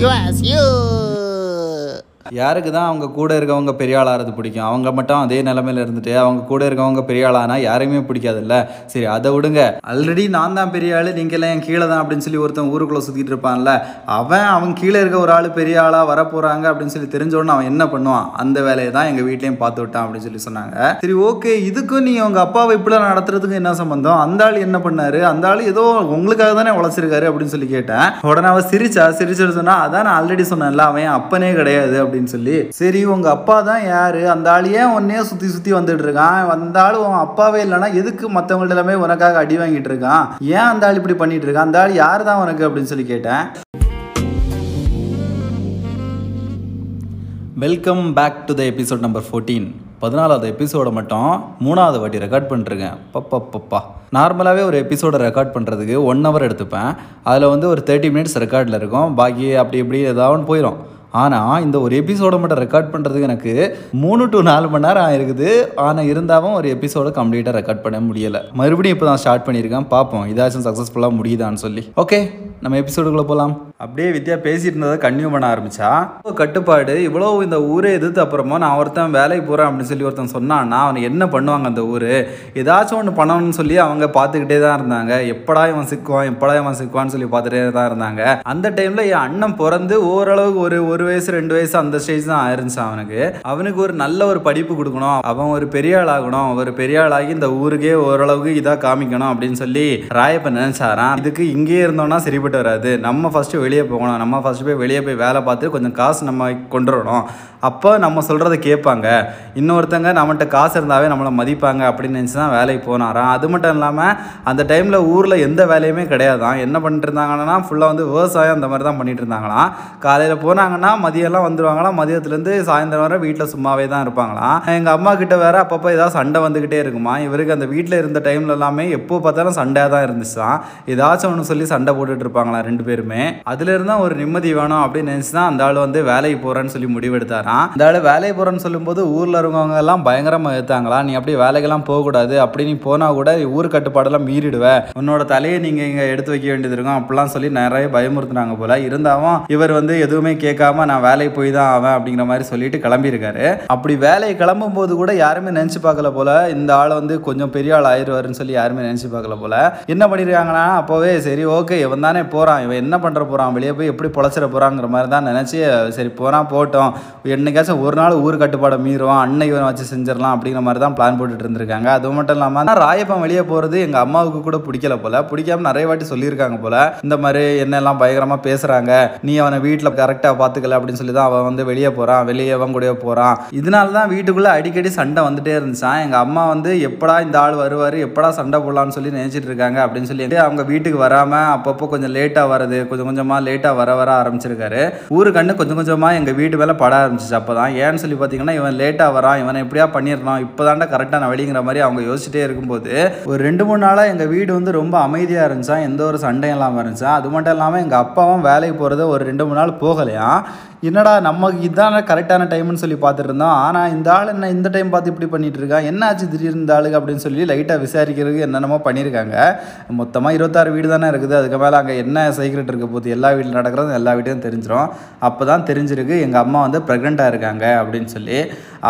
You ask you! யாருக்கு தான் அவங்க கூட இருக்கவங்க பெரிய ஆளாகிறது பிடிக்கும்? அவங்க மட்டும் அதே நிலமையில இருந்துட்டு அவங்க கூட இருக்கவங்க பெரிய ஆளானா யாரையுமே பிடிக்காதுல்ல? சரி அதை விடுங்க. ஆல்ரெடி நான் தான் பெரிய ஆள் நீங்களாம் என் கீழே தான் அப்படின்னு சொல்லி ஒருத்தன் ஊருக்குள்ளே சுற்றிட்டு இருப்பான்ல அவன் அவன் கீழே இருக்க ஒரு ஆள் பெரிய ஆளாக வரப்போகிறாங்க அப்படின்னு சொல்லி தெரிஞ்சோடனே அவன் என்ன பண்ணுவான்? அந்த வேலையை தான் எங்கள் வீட்லேயும் பார்த்து விட்டான் அப்படின்னு சொல்லி சொன்னாங்க. சரி ஓகே இதுக்கும் நீ உங்கள் அப்பாவை இப்படிலாம் நடத்துறதுக்கு என்ன சம்பந்தம்? அந்த ஆள் என்ன பண்ணாரு? அந்த ஆள் ஏதோ உங்களுக்காக தானே உழைச்சிருக்காரு அப்படின்னு சொல்லி கேட்டேன். உடனே அவன் சிரிச்சா சிரிச்சுட்டு சொன்னா அதான் நான் ஆல்ரெடி சொன்னேன்ல அவன் அப்பனே கிடையாது அப்படின்னு சொல்லி சரி உங்க அப்பா தான் யாரு? அந்த ஆள் ஏன் உன்னையே சுத்தி சுத்தி வந்துட்டு இருக்கான்? அந்த ஆள் உன் அப்பாவே இல்லைன்னா எதுக்கு மற்றவங்கள்ட்ட எல்லாமே உனக்காக அடி வாங்கிட்டு இருக்கான்? ஏன் அந்த ஆள் இப்படி பண்ணிட்டு இருக்கான்? அந்த ஆள் யார் தான் உனக்கு அப்படின்னு சொல்லி கேட்டேன். Welcome back to the episode number fourteen பதினாலாவது எபிசோடை மட்டும் மூணாவது வாட்டி ரெக்கார்ட் பண்ணிருக்கேன் பப்பா நார்மலாகவே ஒரு எபிசோடை ரெக்கார்ட் பண்ணுறதுக்கு ஒன் ஹவர் எடுத்துப்பேன். அதில் வந்து ஒரு தேர்ட்டி மினிட்ஸ் ரெக்கார்டில் இருக்கும். பாக்கி அப்படி இப்படி ஏதாவது போயிடும் ஆனால் இந்த ஒரு எபிசோடை மட்டும் ரெக்கார்ட் பண்ணுறதுக்கு எனக்கு மூணு டு நாலு மணி நேரம் ஆயிருக்குது. ஆனால் இருந்தாலும் ஒரு எபிசோடை கம்ப்ளீட்டாக ரெக்கார்ட் பண்ண முடியலை. மறுபடியும் இப்போ தான் ஸ்டார்ட் பண்ணியிருக்கேன். பார்ப்போம். இதாச்சும் சக்ஸஸ்ஃபுல்லாக முடியுதான்னு சொல்லி. ஓகே நம்ம எபிசோடுக்குள்ளே போகலாம் அப்படியே வித்யா பேசிட்டு இருந்ததை கன்யூ பண்ண ஆரம்பிச்சா? கட்டுப்பாடு இவ்வளோ இந்த ஊரே எதிர்த்து அப்புறமா நான் ஒருத்தன் வேலைக்கு போகிறேன் அப்படின்னு சொல்லி ஒருத்தன் சொன்னான்னா அவனை என்ன பண்ணுவாங்க அந்த ஊர்? ஏதாச்சும் ஒன்று பண்ணணும்னு சொல்லி அவங்க பார்த்துக்கிட்டே தான் இருந்தாங்க. எப்படா இவன் சிக்குவான் எப்படா இவன் சிக்குவான்னு சொல்லி பார்த்துட்டே தான் இருந்தாங்க. அந்த டைமில் என் அண்ணன் பிறந்து ஓரளவுக்கு ஒரு ஒரு ஒரு வயசு ரெண்டு வயசு அந்த ஸ்டேஜ் தான் ஆயிருந்துச்சு அவனுக்கு. அவனுக்கு ஒரு நல்ல ஒரு படிப்பு கொடுக்கணும். அவன் ஒரு பெரிய ஆள் ஆகணும். ஒரு பெரிய ஆளாகி இந்த ஊருக்கே ஓரளவுக்கு இதாக காமிக்கணும் அப்படின்னு சொல்லி ராயப்பன் நினைச்சாராம். இதுக்கு இங்கேயே இருந்தோம்னா சரிப்பட்டு வராது. நம்ம ஃபர்ஸ்ட் வெளியே போகணும். நம்ம ஃபர்ஸ்ட் போய் வெளியே போய் வேலை பார்த்து கொஞ்சம் காசு நம்ம கொண்டு வரணும். அப்போ நம்ம சொல்கிறத கேட்பாங்க. இன்னொருத்தங்க நம்மகிட்ட காசு இருந்தாவே நம்மளை மதிப்பாங்க அப்படின்னு நினச்சி தான் வேலைக்கு போனாராம். அது மட்டும் இல்லாமல் அந்த டைமில் ஊரில் எந்த வேலையுமே கிடையாதான் என்ன பண்ணிட்டு இருந்தாங்கன்னா ஃபுல்லாக வந்து விவசாயம் அந்த மாதிரி தான் பண்ணிட்டு இருந்தாங்களாம். காலையில் போனாங்கன்னா மதியம்லாம் வந்துடுவாங்களாம் மதியத்துலேருந்து சாயந்தரம் வரை வீட்டில் சும்மாவே தான் இருப்பாங்களாம். எங்கள் அம்மா கிட்ட வேற அப்பப்போ ஏதாவது சண்டை வந்துக்கிட்டே இருக்குமா? இவருக்கு அந்த வீட்டில் இருந்த டைம்ல எல்லாமே எப்போ பார்த்தாலும் சண்டையாக தான் இருந்துச்சுதான் ஏதாச்சும் ஒன்று சொல்லி சண்டை போட்டுட்டு இருப்பாங்களாம் ரெண்டு பேருமே. அதுல இருந்தா ஒரு நிம்மதி வேணும் அப்படின்னு நினச்சி தான் அந்த ஆள் வந்து வேலைக்கு போகிறேன்னு சொல்லி முடிவெடுத்தாராம். அந்த ஆள் வேலைக்கு போகிறேன்னு சொல்லும்போது ஊரில் இருக்கவங்க எல்லாம் பயங்கரமாக எடுத்தாங்களா நீ அப்படியே வேலைக்கெல்லாம் போகக்கூடாது. அப்படி நீ போனால் கூட ஊர் கட்டுப்பாடெல்லாம் மீறிடுவ. உன்னோட தலையை நீங்கள் இங்கே எடுத்து வைக்க வேண்டியது இருக்கும். அப்படிலாம் சொல்லி நிறைய பயமுறுத்துனாங்க போல. இருந்தாலும் இவர் வந்து எதுவுமே கேட்காம நான் வேலைக்கு போய் தான் ஆவேன் அப்படிங்கிற மாதிரி சொல்லிட்டு கிளம்பியிருக்காரு. அப்படி வேலையை கிளம்பும் போது கூட யாருமே நினச்சி பார்க்கல போல. இந்த ஆள் வந்து கொஞ்சம் பெரிய ஆள் ஆயிடுவாருன்னு சொல்லி யாருமே நினச்சி பார்க்கல போல. என்ன பண்ணியிருக்காங்கன்னா அப்போவே சரி ஓகே இவன் தானே போகிறான் இவன் என்ன பண்ணுற போகிறான் வெளியே போய் எப்படி பொழைச்சிட போகிறாங்கிற மாதிரி தான் நினச்சி சரி போகிறான் போட்டோம். என்னைக்காச்சும் ஒரு நாள் ஊர் கட்டுப்பாடை மீறுவான் அன்னை இவனை வச்சு செஞ்சிடலாம் அப்படிங்கிற மாதிரி தான் பிளான் போட்டுட்டு இருந்திருக்காங்க. அது மட்டும் இல்லாமல் ராயப்பன் வெளியே போகிறது எங்கள் அம்மாவுக்கு கூட பிடிக்கல போல. பிடிக்காம நிறைய வாட்டி சொல்லியிருக்காங்க போல. இந்த மாதிரி என்னெல்லாம் பயங்கரமாக பேசுகிறாங்க நீ அவனை வீட்டில் கரெக்டாக பார்த்துக்கல. அப்படின்னு சொல்லி தான் அவன் வந்து வெளியே போகிறான் வெளியே அவன் கூட போகிறான் இதனால தான் வீட்டுக்குள்ளே அடிக்கடி சண்டை வந்துட்டே இருந்துச்சான் எங்கள் அம்மா வந்து எப்படா இந்த ஆள் வருவார்? எப்படா சண்டை போடலான்னு சொல்லி நினைச்சிட்டு இருக்காங்க அப்படின்னு சொல்லி அவங்க வீட்டுக்கு வராமல் அப்பப்போ கொஞ்சம் லேட்டாக வரது கொஞ்சம் கொஞ்சமாக லேட்டாக வர வர ஆரம்பிச்சிருக்காரு. ஊரு கண்ணு கொஞ்சம் கொஞ்சமாக எங்கள் வீட்டு மேலே பட ஆரம்பிச்சிச்சு அப்போ தான் ஏன்னு சொல்லி பார்த்தீங்கன்னா இவன் லேட்டாக வரான். இவனை எப்படியா பண்ணிடணும் இப்போ தாண்டா கரெக்டாக நான் வெளிங்கிற மாதிரி அவங்க யோசிச்சுட்டே இருக்கும்போது ஒரு ரெண்டு மூணு நாளாக எங்கள் வீடு வந்து ரொம்ப அமைதியாக இருந்துச்சா? எந்த ஒரு சண்டையும் இல்லாமல் இருந்துச்சா? அது மட்டும் இல்லாமல் எங்கள் அப்பாவும் வேலைக்கு போகிறது ஒரு ரெண்டு மூணு நாள் போகலையா? என்னடா நமக்கு இதான கரெக்டான டைம்னு சொல்லி பார்த்துட்டு இருந்தோம் ஆனால் இந்த ஆள் என்ன இந்த டைம் பார்த்து இப்படி பண்ணிட்டு இருக்கான் என்ன ஆச்சு திடீர்னு இந்த ஆளுக்கு அப்படின்னு சொல்லி லைட்டாக விசாரிக்கிறதுக்கு என்னென்னமோ பண்ணியிருக்காங்க. மொத்தமாக இருபத்தாறு வீடு தானே இருக்குது. அதுக்கு மேலே அங்கே என்ன சீக்ரெட் இருக்க போது எல்லா வீட்டில் நடக்கிறது எல்லா வீட்டையும் தெரிஞ்சிடும் அப்போ தான் தெரிஞ்சிருக்கு எங்கள் அம்மா வந்து ப்ரெக்னெண்ட்டாக இருக்காங்க அப்படின்னு சொல்லி.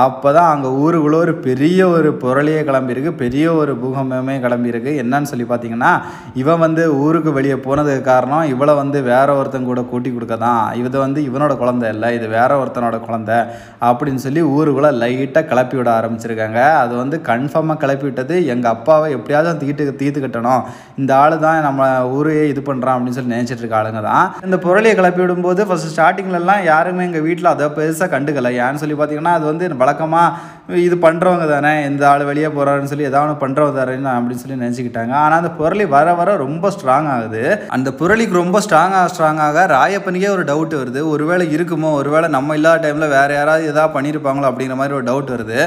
அப்போ தான் அங்கே ஊருக்குள்ளே ஒரு பெரிய ஒரு புரளியே கிளம்பியிருக்கு. பெரிய ஒரு பூகம்பமே கிளம்பியிருக்கு. என்னன்னு சொல்லி பார்த்தீங்கன்னா இவன் வந்து ஊருக்கு வெளியே போனதுக்கு காரணம் இவளை வந்து வேற ஒருத்தன் கூட கூட்டி கொடுக்க தான் இது வந்து இவனோட குழந்தை இல்லை இது வேற ஒருத்தனோட குழந்தை அப்படின்னு சொல்லி ஊருக்குள்ளே லைட்டாக கிளப்பி விட ஆரம்பிச்சிருக்காங்க. அது வந்து கன்ஃபார்மாக கிளப்பி விட்டது எங்கள் அப்பாவை எப்படியாவது தீட்டு தீர்த்து கட்டணும். இந்த ஆள் தான் நம்ம ஊரையே இது பண்ணுறான் அப்படின்னு சொல்லி நினச்சிட்டு இருக்க ஆளுங்க தான் இந்த புரளியை கிளப்பி விடும்போது ஃபஸ்ட் ஸ்டார்டிங்லலாம் யாருமே எங்கள் வீட்டில் அதை பெருசாக கண்டுக்கல. ஏன்னு சொல்லி பார்த்தீங்கன்னா அது வந்து வழக்கமாக இது பண்ணுறவங்க தானே இந்த ஆள் வெளியே போகிறாருன்னு சொல்லி ஏதாவது பண்ணுறவங்க தானே அப்படின்னு சொல்லி நினச்சிக்கிட்டாங்க. ஆனால் அந்த புரளி வர வர ரொம்ப ஸ்ட்ராங் ஆகுது. அந்த புரளிக்கு ரொம்ப ஸ்ட்ராங்காக ஸ்ட்ராங்காக ராயப்பனுக்கே ஒரு டவுட் வருது. ஒருவேளை இருக்குமோ ஒருவேளை நம்ம இல்லாத டைமில் வேறு யாராவது எதாவது பண்ணியிருப்பாங்களோ அப்படிங்கிற மாதிரி ஒரு டவுட் வருது.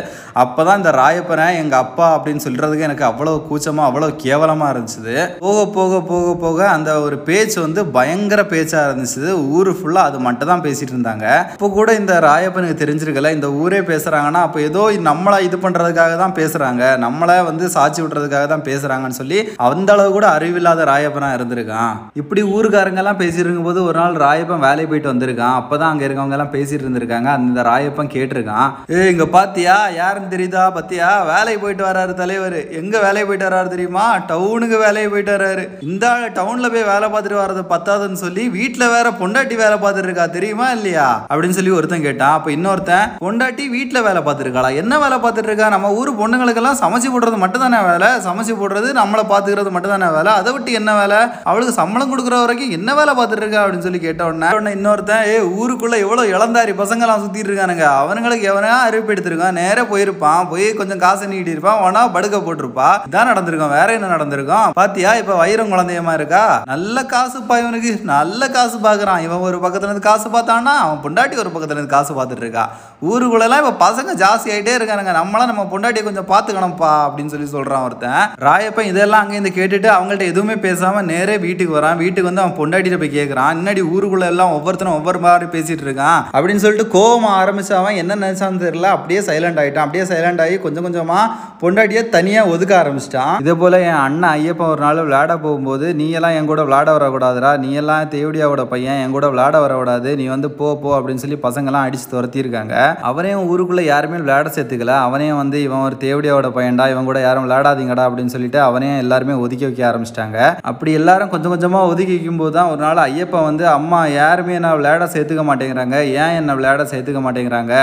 அப்போ தான் இந்த ராயப்பனை எங்கள் அப்பா அப்படின்னு சொல்கிறதுக்கு எனக்கு அவ்வளோ கூச்சமாக அவ்வளோ கேவலமாக இருந்துச்சு. போக போக போக போக அந்த ஒரு பேச்சு வந்து பயங்கர பேச்சாக இருந்துச்சு. ஊர் ஃபுல்லாக அது மட்டும் தான் பேசிகிட்டு இருந்தாங்க. இப்போ கூட இந்த ராயப்பனுக்கு தெரிஞ்சிருக்கல இந்த ஊரே பேசுகிறாங்கன்னா அப்போ ஏதோ நம்மளை இது பண்ணுறதுக்காக தான் பேசுகிறாங்க நம்மளை வந்து சாட்சி விட்றதுக்காக தான் பேசுகிறாங்கன்னு சொல்லி அந்த அளவு கூட அறிவில்லாத ராயப்பனாக இருந்திருக்கான். இப்படி ஊருக்காரங்கெல்லாம் பேசிட்டு இருக்கும்போது ஒரு நாள் ராயப்பன் வேலைக்கு போயிட்டு வந்திருக்கான். அப்போ தான் அங்கே இருக்கவங்க எல்லாம் பேசிட்டு இருந்திருக்காங்க. அந்த ராயப்பன் கேட்டிருக்கான். ஏ இங்கே பாத்தியா? யாருன்னு தெரியுதா? பாத்தியா? வேலைக்கு போயிட்டு வராரு தலைவர். எங்கே வேலைக்கு போயிட்டு வராரு தெரியுமா? டவுனுக்கு வேலையை போயிட்டு வராரு. இந்த டவுனில் போய் வேலை பார்த்துட்டு வர்றது பத்தாதுன்னு சொல்லி வீட்டில் வேற பொண்டாட்டி வேலை பார்த்துட்டு இருக்கா தெரியுமா இல்லையா? அப்படின்னு சொல்லி ஒருத்தன் கேட்டான். அப்போ இன்னொருத்தன் பொண்டாட்டி வீட்டில் வேலை பார்த்துருக்காளா? என்ன வேலை பார்த்துட்டு இருக்கா? நம்ம ஊர் பொண்ணுங்களுக்கெல்லாம் சமைச்சு போடுறது மட்டும் தானே வேலை? சமைச்சு போடுறது நம்மளை பார்த்துக்கிறது மட்டும் தானே வேலை? அதை விட்டு என்ன வேலை? அவளுக்கு சம்பளம் கொடுக்குற வரைக்கும் என்ன வேலை பார்த்துட்டு இருக்கா? அப்படின்னு சொல்லி கேட்ட உடனே உடனே இன்னொருத்தன் ஏ ஊருக்குள்ள எவ்வளோ இளந்தாரி பசங்களாம் சுத்திட்டு இருக்கானுங்க. அவனுங்களுக்கு எவனா அறிவிப்பு எடுத்திருக்கான்? நேராக போயிருப்பான். போய் கொஞ்சம் காசு நீட்டி இருப்பான். உனா படுக்க போட்டிருப்பா. இதான் நடந்திருக்கும். வேற என்ன நடந்திருக்கும்? பாத்தியா இப்ப வைரம் குழந்தையமா இருக்கா? நல்ல காசுப்பா இவனுக்கு. நல்ல காசு பாக்குறான். இவன் ஒரு பக்கத்துல இருந்து காசு பார்த்தான்னா அவன் பொண்டாட்டி ஒரு பக்கத்துல இருந்து காசு பார்த்துட்டு இருக்கா. ஊருக்குள்ளெல்லாம் இப்ப பசங்க ஜாஸ்தி ஆயிட்டே இருக்கானுங்க. நம்மளாம் நம்ம பொண்டாட்டியை கொஞ்சம் பார்த்துக்கணும்ப்பா அப்படின்னு சொல்லி சொல்கிறான் ஒருத்தன். ராயப்பன் இதெல்லாம் அங்கேருந்து கேட்டுட்டு அவங்கள்ட்ட எதுவுமே பேசாமல் நேரே வீட்டுக்கு வரான். வீட்டுக்கு வந்து அவன் பொண்டாட்டிட்ட போய் கேட்குறான் முன்னாடி ஊருக்குள்ள எல்லாம் ஒவ்வொருத்தரும் ஒவ்வொரு மாதிரி பேசிட்டு இருக்கான். அப்படின்னு சொல்லிட்டு கோவம் ஆரம்பிச்சு அவன் என்ன நினைச்சான்னு தெரியல. அப்படியே சைலண்ட் ஆகிட்டான் அப்படியே சைலண்ட் ஆகி கொஞ்சம் கொஞ்சமாக பொண்டாட்டியை தனியாக ஒதுக்க ஆரம்பிச்சிட்டான். இதே போல் என் அண்ணன் ஐயப்பன் ஒரு நாள் விளையாட போகும்போது நீ எல்லாம் என் கூட விளையாட வரக்கூடாதுடா. நீ எல்லாம் தேவடியாவோட பையன். என் கூட விளையாட வரக்கூடாது. நீ வந்து போ போ. அப்படின்னு சொல்லி பசங்கெல்லாம் அடிச்சு துரத்தியிருக்காங்க. அவரையும் ஊருக்குள்ள யாருமே விளையாட சேர்த்துக்கல அவனையும் வந்து இவன் ஒரு தேவடியாவோட பையன்டா இவன் கூட யாரும் விளையாடாதீங்கடா அப்படின்னு சொல்லிட்டு அவனையும் எல்லாருமே ஒதுக்கி வைக்க ஆரம்பிச்சிட்டாங்க. அப்படி எல்லாரும் கொஞ்சம் கொஞ்சமா ஒதுக்கி வைக்கும்போது தான் ஒரு நாள் ஐயப்பன் வந்து அம்மா யாருமே நான் விளையாட சேர்த்துக்க மாட்டேங்கிறாங்க. ஏன் என்னை விளையாட சேர்த்துக்க மாட்டேங்கிறாங்க?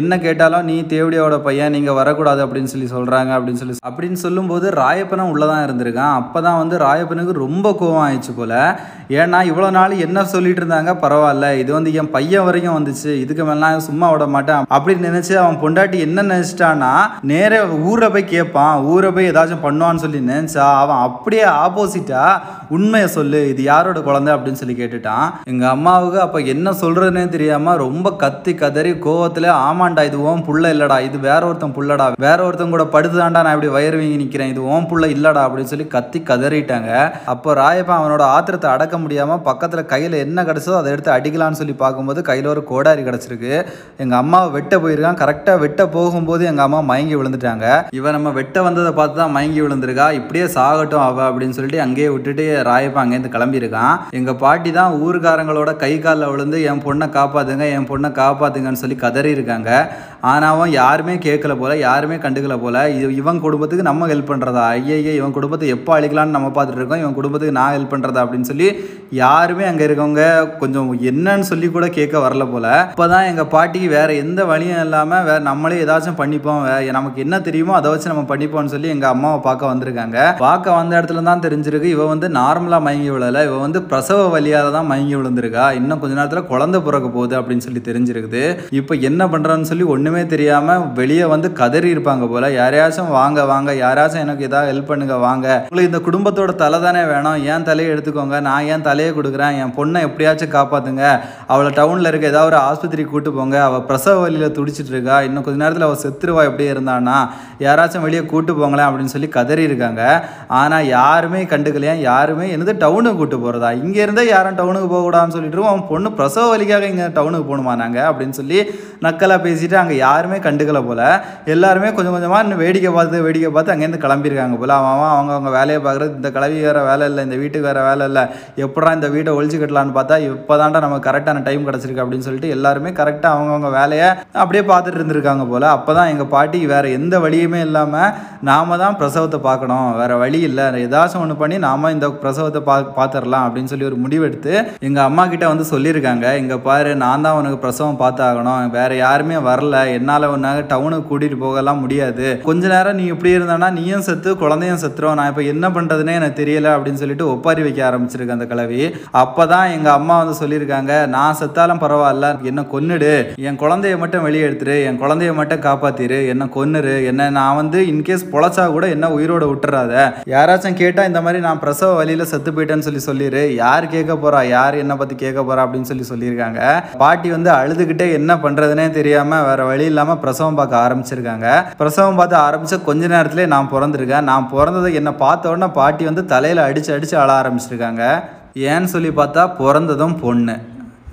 என்ன கேட்டாலும் நீ தேவடியாவோட பையன் நீங்க வரக்கூடாது அப்படின்னு சொல்லி சொல்றாங்க அப்படின்னு சொல்லி அப்படின்னு சொல்லும்போது ராயப்பனும் உள்ளதான் இருந்திருக்கான். அப்பதான் வந்து ராயப்பனுக்கு ரொம்ப கோவம் ஆயிடுச்சு போல. ஏன்னா இவ்வளோ நாள் என்ன சொல்லிட்டு இருந்தாங்க? பரவாயில்ல. இது வந்து என் பையன் வரைக்கும் வந்துச்சு. இதுக்கு மேலாம் சும்மா விட மாட்டேன் அப்படின்னு நினைச்சு அவன் பொண்டாட்டி என்ன நினைச்சிட்டான்னா நேரே ஊரை போய் கேட்பான் ஊரை போய் ஏதாச்சும் பண்ணுவான்னு சொல்லி நினைச்சா அவன் அப்படியே ஆப்போசிட்டா உண்மையை சொல்லு இது யாரோட குழந்தை அப்படின்னு சொல்லி கேட்டுட்டான். எங்க அம்மாவுக்கு அப்ப என்ன சொல்றதுன்னே தெரியாம ரொம்ப கத்தி கதறி கோவத்துல ஆமாண்டா இது ஓன் புள்ள இல்லடா இது வேற ஒருத்தன் புள்ளடா வேற ஒருத்தன் கூட படுத்துதாண்டா நான் இப்படி வயிறு வீங்கி நிக்கிறேன் இது ஓன் புள்ள இல்லடா அப்படின்னு சொல்லி கத்தி கதறிட்டாங்க. அப்போ ராயப்பன் அவனோட ஆத்திரத்தை அடக்க முடியாம பக்கத்துல கையில என்ன கிடைச்சதோ அதை எடுத்து அடிக்கலாம்னு சொல்லி பார்க்கும்போது கையில ஒரு கோடாரி கிடைச்சிருக்கு. எங்க அம்மாவை வெட்ட போயிருக்கான் கரெக்டா வெட்ட போகும்போது எங்கள் அம்மா மயங்கி விழுந்துட்டாங்க. இவன் நம்ம வெட்ட வந்ததை பார்த்து தான் மயங்கி விழுந்திருக்கா. இப்படியே சாகட்டும் அவ அப்படின்னு சொல்லிட்டு அங்கேயே விட்டுட்டு ராயப்பா அங்கேருந்து கிளம்பியிருக்கான். எங்கள் பாட்டி தான் ஊர்காரங்களோட கை காலில் விழுந்து என் பொண்ணை காப்பாத்துங்க என் பொண்ணை காப்பாத்துங்கன்னு சொல்லி கதறி இருக்காங்க ஆனாவும் யாருமே கேட்கல போல யாருமே கண்டுக்கல போல. இது இவன் குடும்பத்துக்கு நம்ம ஹெல்ப் பண்றதா? ஐயையே இவன் குடும்பத்தை எப்போ அழிக்கலான்னு நம்ம பார்த்துட்டு இருக்கோம். இவன் குடும்பத்துக்கு நான் ஹெல்ப் பண்ணுறதா அப்படின்னு சொல்லி யாருமே அங்கே இருக்கவங்க கொஞ்சம் என்னன்னு சொல்லி கூட கேட்க வரல போல. இப்பதான் எங்கள் பாட்டிக்கு வேற எந்த வழியும் இல்லாமல் வேற நம்மளே ஏதாச்சும் பண்ணிப்போம். நமக்கு என்ன தெரியுமோ அதை வச்சு நம்ம பண்ணிப்போம்னு சொல்லி எங்க அம்மாவை பார்க்க வந்திருக்காங்க. பார்க்க வந்த இடத்துல தான் தெரிஞ்சிருக்கு. இவ வந்து நார்மலா மயங்கி விழல. இவ வந்து பிரசவ வழியாக தான் மயங்கி விழுந்திருக்கா. இன்னும் கொஞ்ச நேரத்தில் குழந்தை பிறக்க போகுது அப்படின்னு சொல்லி தெரிஞ்சிருக்குது. இப்போ என்ன பண்றான்னு சொல்லி ஒண்ணுமே தெரியாம வெளியே வந்து கதறி இருப்பாங்க போல. யாரையாச்சும் வாங்க வாங்க. யாராச்சும் எனக்கு ஏதாவது ஹெல்ப் பண்ணுங்க வாங்க. உங்களுக்கு இந்த குடும்பத்தோட தலை தானே வேணும். ஏன் தலையை எடுத்துக்கோங்க? நான் ஏன் தலையை கொடுக்குறேன்? என் பொண்ணை எப்படியாச்சும் காப்பாத்துங்க. அவளை டவுன்ல இருக்க ஏதாவது ஒரு ஆஸ்பத்திரிக்கு கூட்டு போங்க. அவள் பிரசவ வழியில் துடிச்சிட்டு இருக்கா. இன்னும் கொஞ்ச நேரத்தில் அவ செத்துருவா எப்படியே இருந்தானா யாராச்சும் வெளியே கூட்டு போங்களேன் அப்படின்னு சொல்லி கதறி இருக்காங்க ஆனா யாருமே கண்டுக்கலையா? யாருமே என்னது டவுனுக்கு கூட்டு போறதா? இங்கே இருந்தே யாரும் டவுனுக்கு போகக்கூடாதுன்னு சொல்லிட்டு இருக்கோம். அவன் பொண்ணு பிரசவ வலிக்காக இங்கே டவுனுக்கு போகணுமா நாங்கள் அப்படின்னு சொல்லி நக்கலாக பேசிட்டு அங்கே யாருமே கண்டுக்கலை போல. எல்லாருமே கொஞ்சம் கொஞ்சமாக இன்னும் வேடிக்கை பார்த்து வேடிக்கை பார்த்து அங்கேருந்து கிளம்பியிருக்காங்க போல. அவன் அவன் அவங்க அவங்க வேலையை பார்க்குறது இந்த கிளவி வேற வேலை இல்லை இந்த வீட்டுக்கு வேற வேலை இல்லை. எப்படா இந்த வீட்டை ஒழிச்சு கட்டலான்னு பார்த்தா இப்போதான்டா நமக்கு கரெக்டான டைம் கிடச்சிருக்கு அப்படின்னு சொல்லிட்டு எல்லாருமே கரெக்டாக அவங்கவுங்க வேலையை அப்படியே பார்த்துட்டு இருந்திருக்காங்க போல. அப்போ தான் எங்கள் பாட்டி வேற எந்த வழியுமே இல்லாமல் நாம தான் பிரசவத்தை பார்க்கணும். வேறு வழி இல்லை. ஏதாச்சும் ஒன்று பண்ணி நாம இந்த பிரசவத்தை பா பார்த்துடலாம் அப்படின்னு சொல்லி ஒரு முடிவெடுத்து எங்கள் அம்மா கிட்ட வந்து சொல்லியிருக்காங்க. இங்கே பாரு நான் தான் உனக்கு பிரசவம் பார்த்தாகணும். வேறு யாருமே வரல. என்னால் உன்னாக டவுனுக்கு கூட்டிகிட்டு போகலாம் முடியாது. கொஞ்ச நேரம் நீ இப்படி இருந்தானா நீயும் செத்து குழந்தையும் செத்துரும். நான் இப்போ என்ன பண்ணுறதுனே எனக்கு தெரியல அப்படின்னு சொல்லிட்டு ஒப்பாரி வைக்க ஆரம்பிச்சிருக்கு அந்த கலவி. அப்போ தான் எங்கள் அம்மா வந்து சொல்லியிருக்காங்க நான் செத்தாலும் பரவாயில்ல. என்ன கொன்னுடு. என் குழந்தைய மட்டும் வெளியே எடுத்துரு. என் குழந்தைய மட்டும் காப்பாத்திரு என்ன கொன்னுரு என்ன நான் வந்து இன்கேஸ் பொழைச்சா கூட என்ன உயிரோட விட்டுறாத. யாராச்சும் கேட்டால் இந்த மாதிரி நான் பிரசவ வழியில் செத்து போயிட்டேன்னு சொல்லி சொல்லிடு யார் கேட்க போறா யார் என்ன பற்றி கேட்க போறா அப்படின்னு சொல்லி சொல்லியிருக்காங்க. பாட்டி வந்து அழுதுகிட்டே என்ன பண்ணுறதுனே தெரியாமல் வேற வழி இல்லாமல் பிரசவம் பார்க்க ஆரம்பிச்சிருக்காங்க. பிரசவம் பார்த்து ஆரம்பிச்ச கொஞ்ச நேரத்திலே நான் பிறந்திருக்கேன். நான் பிறந்ததை என்னை பார்த்த உடனே பாட்டி வந்து தலையில் அடிச்சு அடிச்சு அழ ஆரம்பிச்சிருக்காங்க. ஏன்னு சொல்லி பார்த்தா பிறந்ததும் பொண்ணு.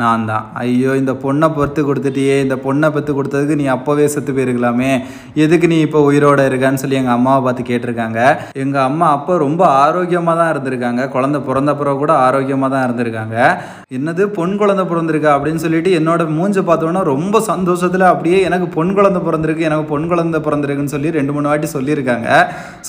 நான் தான் ஐயோ இந்த பொண்ணை பொறுத்து கொடுத்துட்டியே இந்த பொண்ணை பெற்று கொடுத்ததுக்கு நீ அப்போவே செத்து போயிருக்கலாமே. எதுக்கு நீ இப்போ உயிரோட இருக்கான்னு சொல்லி எங்கள் அம்மாவை பார்த்து கேட்டிருக்காங்க. எங்கள் அம்மா அப்போ ரொம்ப ஆரோக்கியமாக தான் இருந்திருக்காங்க. குழந்தை பிறந்த பிறகு கூட ஆரோக்கியமாக தான் இருந்திருக்காங்க. என்னது பொன் குழந்தை பிறந்திருக்கா அப்படின்னு சொல்லிட்டு என்னோட மூஞ்சை பார்த்தோன்னா ரொம்ப சந்தோஷத்தில் அப்படியே எனக்கு பொன் குழந்தை பிறந்திருக்கு எனக்கு பொன் குழந்தை பிறந்திருக்குன்னு சொல்லி ரெண்டு மூணு வாட்டி சொல்லியிருக்காங்க.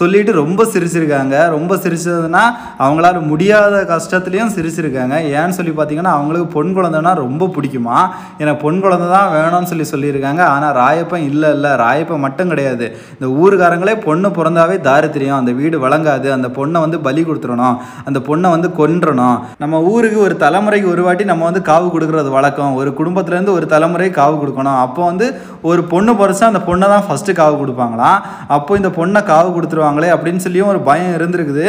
சொல்லிட்டு ரொம்ப சிரிச்சிருக்காங்க. ரொம்ப சிரிச்சதுன்னா அவங்களால முடியாத கஷ்டத்துலேயும் சிரிச்சிருக்காங்க. ஏன்னு சொல்லி பார்த்தீங்கன்னா அவங்களுக்கு பொன் குழந்தைனா ரொம்ப பிடிக்குமா? எனக்கு பொன் குழந்தை தான் வேணும்னு சொல்லி சொல்லியிருக்காங்க. ஆனால் ராயப்பன் இல்லை இல்லை. ராயப்பன் மட்டும் கிடையாது. இந்த ஊருக்காரங்களே பொண்ணு பிறந்தாவே தாரித்திரியம். அந்த வீடு வழங்காது. அந்த பொண்ணை வந்து பலி கொடுத்துடணும். அந்த பொண்ணை வந்து கொன்றணும். நம்ம ஊருக்கு ஒரு தலைமுறைக்கு ஒரு வாட்டி நம்ம வந்து காவு கொடுக்குறது வழக்கம். ஒரு குடும்பத்துலேருந்து ஒரு தலைமுறை காவு கொடுக்கணும். அப்போ வந்து ஒரு பொண்ணு பிறச்சா அந்த பொண்ணை தான் ஃபஸ்ட்டு காவு கொடுப்பாங்களாம் அப்போ இந்த பொண்ணை காவு கொடுத்துருவாங்களே அப்படின்னு சொல்லியும் ஒரு பயம் இருந்திருக்குது.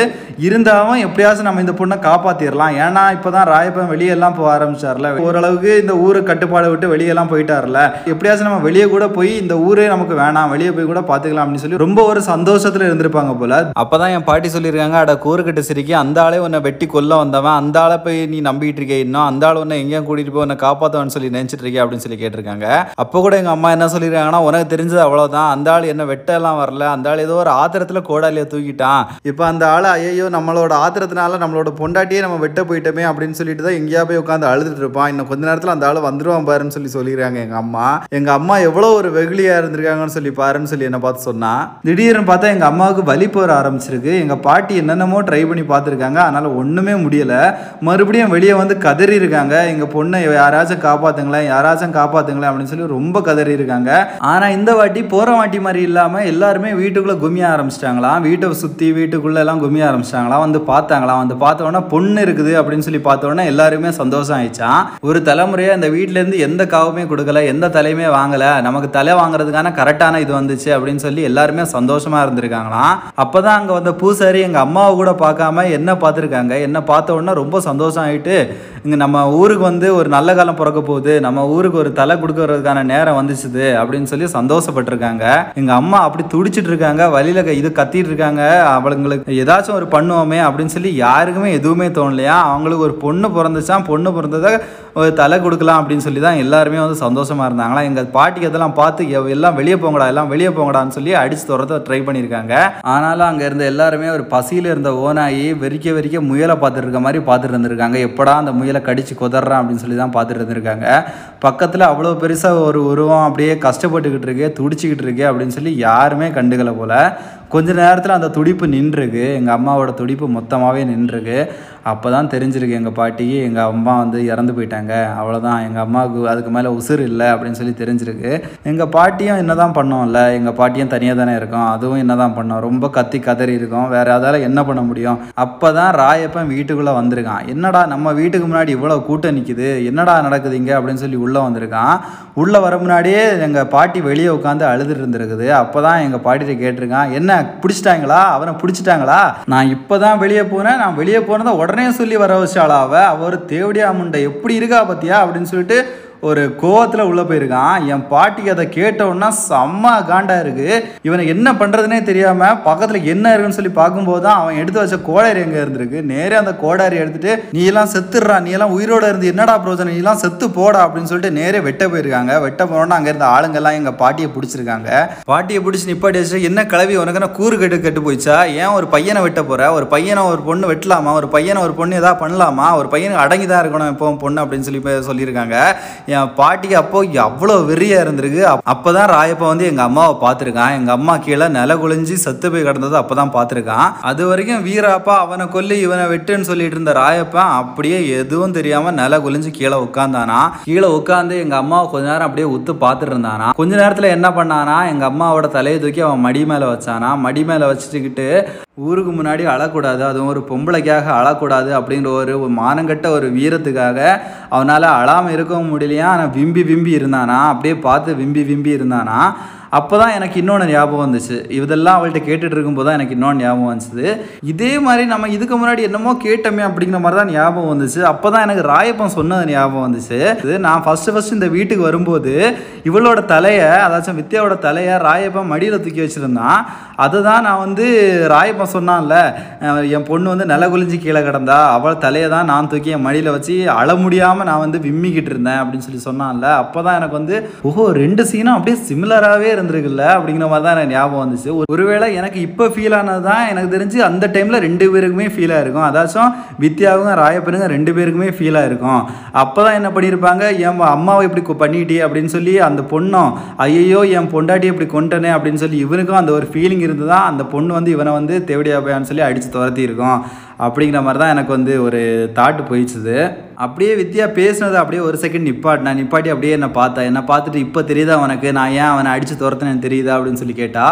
இருந்தாலும் எப்படியாச்சும் நம்ம இந்த பொண்ணை காப்பாற்றிடலாம் ஏன்னா இப்போ தான் ராயப்பன் வெளியெல்லாம் போக ஆரம்பிச்சார்ல ஓரளவுக்கு இந்த ஊரை கட்டுப்பாடை விட்டு வெளியெல்லாம் போயிட்டார்ல எப்படியாச்சும் நம்ம வெளியே கூட போய் இந்த ஊரே நமக்கு வேணாம் வெளியே போய் கூட பார்த்துக்கலாம் அப்படின்னு சொல்லி ரொம்ப ஒரு சந்தோஷத்தில் இருந்திருப்பாங்க போல. அப்பதான் என் பாட்டி சொல்லியிருக்காங்க அட கூறுகட்டு சிரிக்கி அந்த ஆளே உன்னை வெட்டி கொல்ல வந்தவன் அந்த ஆளை போய் நீ நம்பிட்டு இருக்கே இன்னும்? அந்த ஆள் உன்னை எங்கேயும் கூட்டிட்டு போய் உன்னை காப்பாற்றுவான்னு சொல்லி நினைச்சிட்டு இருக்கே அப்படின்னு சொல்லி கேட்டிருக்காங்க. அப்போ கூட எங்க அம்மா என்ன சொல்லியிருக்காங்கன்னா உனக்கு தெரிஞ்சது அவ்வளவுதான். அந்த ஆள் என்ன வெட்டெல்லாம் வரல. அந்த ஆள் ஏதோ ஒரு ஆத்திரத்துல கோடாலியை தூக்கிட்டான். இப்போ அந்த ஆள் ஐயோ நம்மளோட ஆத்திரத்தினால நம்மளோட பொண்டாட்டியே நம்ம வெட்ட போயிட்டோமே அப்படின்னு சொல்லிட்டு தான் எங்கேயா போய் உட்காந்து அழுதுட்டு இருப்பான். இன்னும் கொஞ்ச நேரத்தில் அந்த ஆள் வந்துடுவான் பாருன்னு சொல்லி சொல்லிடுறாங்க எங்கள் அம்மா. எங்கள் அம்மா எவ்வளோ ஒரு வெகுளியாக இருந்திருக்காங்கன்னு சொல்லி பாருன்னு சொல்லி என்னை பார்த்து சொன்னா. திடீர்னு பார்த்தா எங்கள் அம்மாவுக்கு வலி போற ஆரம்பிச்சிருக்கு. எங்கள் பாட்டி என்னென்னமோ ட்ரை பண்ணி பார்த்துருக்காங்க. அதனால் ஒன்றுமே முடியலை. மறுபடியும் வெளியே வந்து கதறி இருக்காங்க எங்கள் பொண்ணை யாராச்சும் காப்பாத்துங்களேன் யாராச்சும் காப்பாற்றுங்களேன் அப்படின்னு சொல்லி ரொம்ப கதறி இருக்காங்க ஆனால் இந்த வாட்டி போகிற வாட்டி மாதிரி இல்லாமல் எல்லாருமே வீட்டுக்குள்ளே குமிய ஆரம்பிச்சிட்டாங்களாம். வீட்டை சுற்றி வீட்டுக்குள்ளே எல்லாம் குமிய ஆரம்பிச்சிட்டாங்களாம். வந்து பார்த்தாங்களாம். வந்து பார்த்தோன்னா பொண்ணு இருக்குது அப்படின்னு சொல்லி பார்த்தோன்னா எல்லாருமே சந்தோஷம் ஆயிடுச்சான் ஒரு தலைமுறையா இந்த வீட்டிலேருந்து இருந்து எந்த காவுமே கொடுக்கல எந்த தலையுமே வாங்கல நமக்கு தலை வாங்குறதுக்கான கரெக்டான இது வந்துச்சு அப்படின்னு சொல்லி எல்லாருமே சந்தோஷமா இருந்திருக்காங்களாம். அப்பதான் அங்க வந்த பூசாரி எங்க அம்மாவை கூட பார்க்காம என்ன பார்த்துருக்காங்க என்ன பார்த்த உடனே ரொம்ப சந்தோஷம் ஆயிட்டு இங்கே நம்ம ஊருக்கு வந்து ஒரு நல்ல காலம் பிறக்க போகுது நம்ம ஊருக்கு ஒரு தலை கொடுக்கறதுக்கான நேரம் வந்துச்சுது அப்படின்னு சொல்லி சந்தோஷப்பட்டிருக்காங்க. எங்கள் அம்மா அப்படி துடிச்சிட்டு இருக்காங்க வழியில் க- இது கத்திட்டு இருக்காங்க அவளுங்களுக்கு ஏதாச்சும் ஒரு பண்ணுவோமே அப்படின்னு சொல்லி யாருக்குமே எதுவுமே தோணலையா? அவங்களுக்கு ஒரு பொண்ணு பிறந்துச்சான் பொண்ணு பிறந்ததை ஒரு தலை கொடுக்கலாம் அப்படின்னு சொல்லி தான் எல்லாருமே வந்து சந்தோஷமாக இருந்தாங்களா? எங்கள் பாட்டிக்கு அதெல்லாம் பார்த்து எவ்- எல்லாம் வெளியே போங்கடா எல்லாம் வெளியே போங்கடான்னு சொல்லி அடிச்சு துறத ட்ரை பண்ணியிருக்காங்க ஆனாலும் அங்கே இருந்த எல்லாருமே ஒரு பசியில் இருந்த ஓனாயி வெறிக்க வெறிக்க முயலை பார்த்துட்டு இருக்க மாதிரி பார்த்துட்டு இருந்திருக்காங்க. எப்படா அந்த முயலை கடிச்சு குதறான் அப்படின்னு சொல்லி தான் பார்த்துட்டு இருந்திருக்காங்க. பக்கத்தில் அவ்வளோ பெருசாக ஒரு உருவம் அப்படியே கஷ்டப்பட்டுக்கிட்டு இருக்கு துடிச்சிக்கிட்டு இருக்கு அப்படின்னு சொல்லி யாருமே கண்டுக்கல போல. கொஞ்ச நேரத்தில் அந்த துடிப்பு நின்றுருக்கு. எங்கள் அம்மாவோட துடிப்பு மொத்தமாகவே நின்றுருக்கு. அப்போ தான் தெரிஞ்சிருக்கு எங்கள் பாட்டிக்கு எங்கள் அம்மா வந்து இறந்து போயிட்டாங்க. அவ்வளோதான் எங்கள் அம்மாவுக்கு அதுக்கு மேலே உசுர் இல்லை அப்படின்னு சொல்லி தெரிஞ்சிருக்கு. எங்கள் பாட்டியும் என்ன தான் பண்ணோம்ல எங்கள் பாட்டியும் தனியாக தானே இருக்கும். அதுவும் என்ன தான் பண்ணோம். ரொம்ப கத்தி கதறி இருக்கும். வேறு அதால் என்ன பண்ண முடியும்? அப்போ தான் ராயப்பன் வீட்டுக்குள்ளே வந்திருக்கான். என்னடா நம்ம வீட்டுக்கு முன்னாடி இவ்வளோ கூட்டம் நிற்குது என்னடா நடக்குது இங்கே அப்படின்னு சொல்லி உள்ளே வந்திருக்கான். உள்ளே வர முன்னாடியே எங்கள் பாட்டி வெளியே உட்காந்து அழுதுட்டு இருந்திருக்குது. அப்போ தான் எங்கள் பாட்டிகிட்ட கேட்டிருக்கான் என்ன? பிடிச்சிட்டாங்களா? அவனை பிடிச்சிட்டாங்களா? நான் இப்போ தான் வெளியே போனேன். நான் வெளியே போனதை உடனே சொல்லி வர வச்சாளா அவ? அவர் தேவடியா முண்டை எப்படி இருக்கா பத்தியா? அப்படின்னு சொல்லிட்டு ஒரு கோவத்தில் உள்ளே போயிருக்கான். என் பாட்டிக்கு அதை கேட்டவுடனே செம்ம காண்டா இருக்கு. இவனை என்ன பண்ணுறதுனே தெரியாமல் பக்கத்தில் என்ன இருக்குன்னு சொல்லி பார்க்கும்போது தான் அவன் எடுத்து வச்ச கோடாரி எங்கே இருந்திருக்கு. நேரே அந்த கோடாரி எடுத்துட்டு நீ எல்லாம் செத்துடுறா. நீ எல்லாம் உயிரோட இருந்து என்னடா பிரோஜனம் நீ எல்லாம் செத்து போடா. அப்படின்னு சொல்லிட்டு நேரே வெட்ட போயிருக்காங்க. வெட்ட போனோன்னா அங்கே இருந்த ஆளுங்கெல்லாம் எங்கள் பாட்டியை பிடிச்சிருக்காங்க. பாட்டியை பிடிச்சி நிப்பாட்டி வச்சுட்டு என்ன கிளவி உனக்கு என்ன கூறு கெட்டு கெட்டு போயிச்சா ஏன் ஒரு பையனை வெட்ட போற? ஒரு பையனை ஒரு பொண்ணு வெட்டலாமா? ஒரு பையனை ஒரு பொண்ணு ஏதாவது பண்ணலாமா? ஒரு பையனுக்கு அடங்கி தான் இருக்கணும் இப்போ பொண்ணு அப்படின்னு சொல்லி சொல்லியிருக்காங்க. என் பாட்டிக்கு அப்போ அவ்வளோ வெறியாக இருந்திருக்கு. அப்போ தான் ராயப்பா வந்து எங்கள் அம்மாவை பார்த்துருக்கான். எங்கள் அம்மா கீழே நில குளிஞ்சு செத்து போய் கிடந்தது அப்போ தான் பார்த்துருக்கான். அது வரைக்கும் வீராப்பா அவனை கொல்லி இவனை வெட்டுன்னு சொல்லிட்டு இருந்த ராயப்பா அப்படியே எதுவும் தெரியாமல் நில குளிஞ்சு கீழே உட்காந்தானா கீழே உட்காந்து எங்கள் அம்மாவை கொஞ்ச நேரம் அப்படியே உத்து பார்த்துட்டு இருந்தானா. கொஞ்ச நேரத்தில் என்ன பண்ணானா எங்கள் அம்மாவோட தலையை தூக்கி அவன் மடி மேலே வச்சானா. மடி மேலே வச்சுட்டுக்கிட்டு ஊருக்கு முன்னாடி அழக்கூடாது அதுவும் ஒரு பொம்பளைக்காக அழக்கூடாது அப்படிங்கிற ஒரு மானங்கட்ட ஒரு வீரத்துக்காக அவனால் அழாமல் இருக்கவும் முடியலையா? ஆனால் விம்பி விம்பி இருந்தானா? அப்படியே பார்த்து விம்பி விம்பி இருந்தானா? அப்போ தான் எனக்கு இன்னொன்று ஞாபகம் வந்துச்சு. இதெல்லாம் அவள்கிட்ட கேட்டுட்டு இருக்கும்போது தான் எனக்கு இன்னொன்று ஞாபகம் வந்துச்சு. இதே மாதிரி நம்ம இதுக்கு முன்னாடி என்னமோ கேட்டோமே அப்படிங்கிற மாதிரி தான் ஞாபகம் வந்துச்சு. அப்போ தான் எனக்கு ராயப்பன் சொன்னது ஞாபகம் வந்துச்சு. இது நான் ஃபஸ்ட்டு ஃபஸ்ட்டு இந்த வீட்டுக்கு வரும்போது இவளோட தலையை அதாச்சும் வித்யாவோட தலையை ராயப்பன் மடியில் தூக்கி வச்சுருந்தான். அதுதான் நான் வந்து ராயப்பன் சொன்னான்ல என் பொண்ணு வந்து நில குளிஞ்சு கீழே கிடந்தா அவள் தலையை தான் நான் தூக்கி என் மடியில் வச்சு அழ முடியாமல் நான் வந்து விம்மிக்கிட்டு இருந்தேன். அப்படின்னு சொல்லி சொன்னான்ல. அப்போ தான் எனக்கு வந்து ஓஹோ ரெண்டு சீனும் அப்படியே சிமிலராகவே இருந்திருக்குல்ல அப்படிங்கிற மாதிரி தான் எனக்கு ஞாபகம் வந்துச்சு. ஒருவேளை எனக்கு இப்போ ஃபீல் ஆனது தான் எனக்கு தெரிஞ்சு அந்த டைமில் ரெண்டு பேருக்குமே ஃபீலாக இருக்கும் அதாச்சும் வித்யாவுக்கும் ராயப்பனுங்க ரெண்டு பேருக்குமே ஃபீலாக இருக்கும் அப்போ தான் என்ன பண்ணியிருப்பாங்க என் அம்மாவை இப்படி பண்ணிட்டே அப்படின்னு சொல்லி அந்த பொண்ணும் ஐயோ என் பொண்டாட்டி இப்படி கொண்டனே அப்படின்னு சொல்லி இவனுக்கும் அந்த ஒரு ஃபீலிங் இருந்து தான் அந்த பொண்ணு வந்து இவனை வந்து தேவடியா போயான்னு சொல்லி அடித்து துரத்தி இருக்கும் அப்படிங்கிற மாதிரி தான் எனக்கு வந்து ஒரு தாட்டு போயிடுச்சுது. அப்படியே வித்யா பேசுனது அப்படியே ஒரு செகண்ட் நிப்பாட்டினா நிப்பாட்டி அப்படியே என்னை பார்த்தா என்னை பார்த்துட்டு இப்போ தெரியுதா உனக்கு? நான் ஏன் அவனை அடித்து துரத்துனேன்னு தெரியுதா அப்படின்னு சொல்லி கேட்டா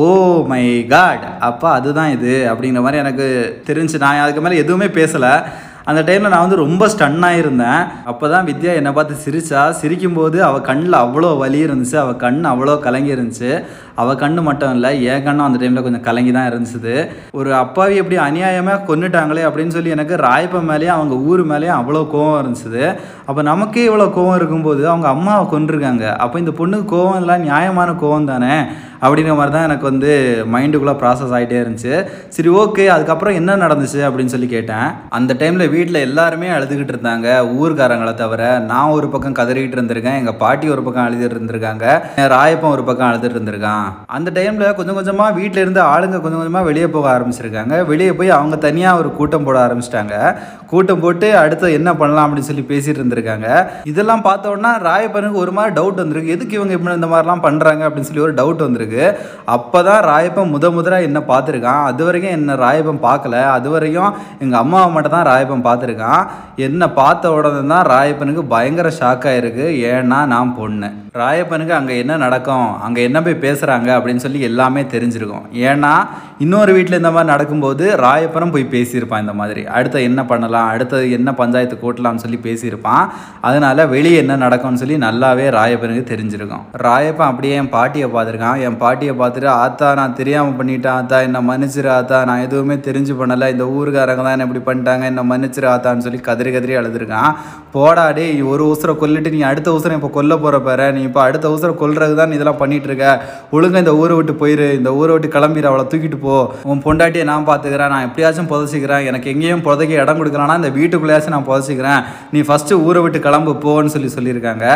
ஓ மை காட் அப்போ அதுதான் இது. அப்படிங்கிற மாதிரி எனக்கு தெரிஞ்சு நான் அதுக்கு மேலே எதுவுமே பேசலை. அந்த டைமில் நான் வந்து ரொம்ப ஸ்டன்னாக இருந்தேன் அப்போ தான் வித்யா என்னை பார்த்து சிரிச்சா. சிரிக்கும்போது அவள் கண்ணில் அவ்வளோ வலி இருந்துச்சு. அவள் கண் அவ்வளோ கலங்கி இருந்துச்சு. அவள் கண்ணு மட்டும் இல்லை என் கண்ணும் அந்த டைமில் கொஞ்சம் கலங்கி தான் இருந்துச்சு ஒரு அப்பாவி எப்படி அநியாயமாக கொண்டுட்டாங்களே அப்படின்னு சொல்லி எனக்கு ராயப்பன் மேலேயும் அவங்க ஊர் மேலேயும் அவ்வளோ கோவம் இருந்துச்சு அப்போ நமக்கே இவ்வளோ கோவம் இருக்கும்போது அவங்க அம்மாவை கொண்டிருக்காங்க அப்போ இந்த பொண்ணுக்கு கோவம் இதெல்லாம் நியாயமான கோவம் தானே? அப்படிங்கிற மாதிரி தான் எனக்கு வந்து மைண்டுக்குள்ளே ப்ராசஸ் ஆகிட்டே இருந்துச்சு. சரி ஓகே அதுக்கப்புறம் என்ன நடந்துச்சு அப்படின்னு சொல்லி கேட்டேன். அந்த டைமில் வீட்டில் எல்லாருமே அழுதுகிட்டு இருந்தாங்க. ஊர்க்காரங்களை தவிர நான் ஒரு பக்கம் கதறிக்கிட்டு இருந்திருக்கேன். எங்கள் பாட்டி ஒரு பக்கம் அழுதுட்டு இருந்திருக்காங்க. ராயப்பன் ஒரு பக்கம் அழுதுட்டு இருந்திருக்கான். அந்த டைமில் கொஞ்சம் கொஞ்சமாக வீட்டில் இருந்து ஆளுங்க கொஞ்சம் கொஞ்சமாக வெளியே போக ஆரம்பிச்சிருக்காங்க. வெளியே போய் அவங்க தனியாக ஒரு கூட்டம் போட ஆரம்பிச்சிட்டாங்க. கூட்டம் போட்டு அடுத்து என்ன பண்ணலாம் அப்படின்னு சொல்லி பேசிட்டு இருந்திருக்காங்க. இதெல்லாம் பார்த்த உடனே ராயப்பனுக்கு ஒரு மாதிரி டவுட் வந்திருக்கு. எதுக்கு இவங்க இப்படி இந்த மாதிரிலாம் பண்ணுறாங்க அப்படின்னு சொல்லி ஒரு டவுட் வந்திருக்கு. அப்போ தான் ராயப்பன் முத முதலாக என்ன பார்த்துருக்கான். அது வரைக்கும் என்ன ராயப்பன் பார்க்கல. அது வரைக்கும் எங்கள் அம்மாவை மட்டும் தான் ராயப்பன் பார்த்துருக்கான். என்ன பார்த்த உடனே தான் ராயப்பனுக்கு பயங்கர ஷாக் ஆயிருக்கு. ஏன்னா நான் பொண்ணு. ராயப்பனுக்கு அங்கே என்ன நடக்கும் அங்கே என்ன போய் பேசுகிறாங்க அப்படின்னு சொல்லி எல்லாமே தெரிஞ்சிருக்கும். ஏன்னா இன்னொரு வீட்டில் இந்த மாதிரி நடக்கும்போது ராயப்பனும் போய் பேசியிருப்பான் இந்த மாதிரி. அடுத்த என்ன பண்ணலாம் அடுத்தது என்ன பஞ்சாயத்து கூட்டலாம்னு சொல்லி பேசியிருப்பான். அதனால் வெளியே என்ன நடக்கும்னு சொல்லி நல்லாவே ராயப்பனுக்கு தெரிஞ்சிருக்கும். ராயப்பன் அப்படியே என் பாட்டியை பார்த்துருக்கான். என் பாட்டியை பார்த்துட்டு ஆத்தா நான் தெரியாமல் பண்ணிட்டேன் ஆத்தா என்ன மன்னிச்சிரு ஆத்தா. நான் எதுவுமே தெரிஞ்சு பண்ணலை. இந்த ஊருக்காரங்க தான் என்ன இப்படி பண்ணிட்டாங்க. என்ன மன்னிச்சிரு ஆத்தான்னு சொல்லி கதறி கதறி அழுதுருக்கான். போடா ஒரு உசுரை கொல்லிட்டு நீ அடுத்த உசுரை இப்போ கொல்ல போகிற பாரு. நீ இப்போ அடுத்த அவசரம் கொல்றது தான் நீ இதெல்லாம் பண்ணிட்டு இருக்க ஒழுங்கா இந்த ஊரை விட்டு போயிரு. இந்த ஊரை விட்டு கிளம்பிடு அவளை தூக்கிட்டு போ. உன் பொண்டாட்டியை நான் பார்த்துக்கிறேன். நான் எப்படியாச்சும் புதைச்சிக்கிறேன். எனக்கு எங்கேயும் புதைக்க இடம் கொடுக்குறானா இந்த வீட்டுக்குள்ளேயாச்சும் நான் புதைச்சிக்கிறேன். நீ ஃபஸ்ட்டு ஊரை விட்டு கிளம்பு போன்னு சொல்லி சொல்லியிருக்காங்க.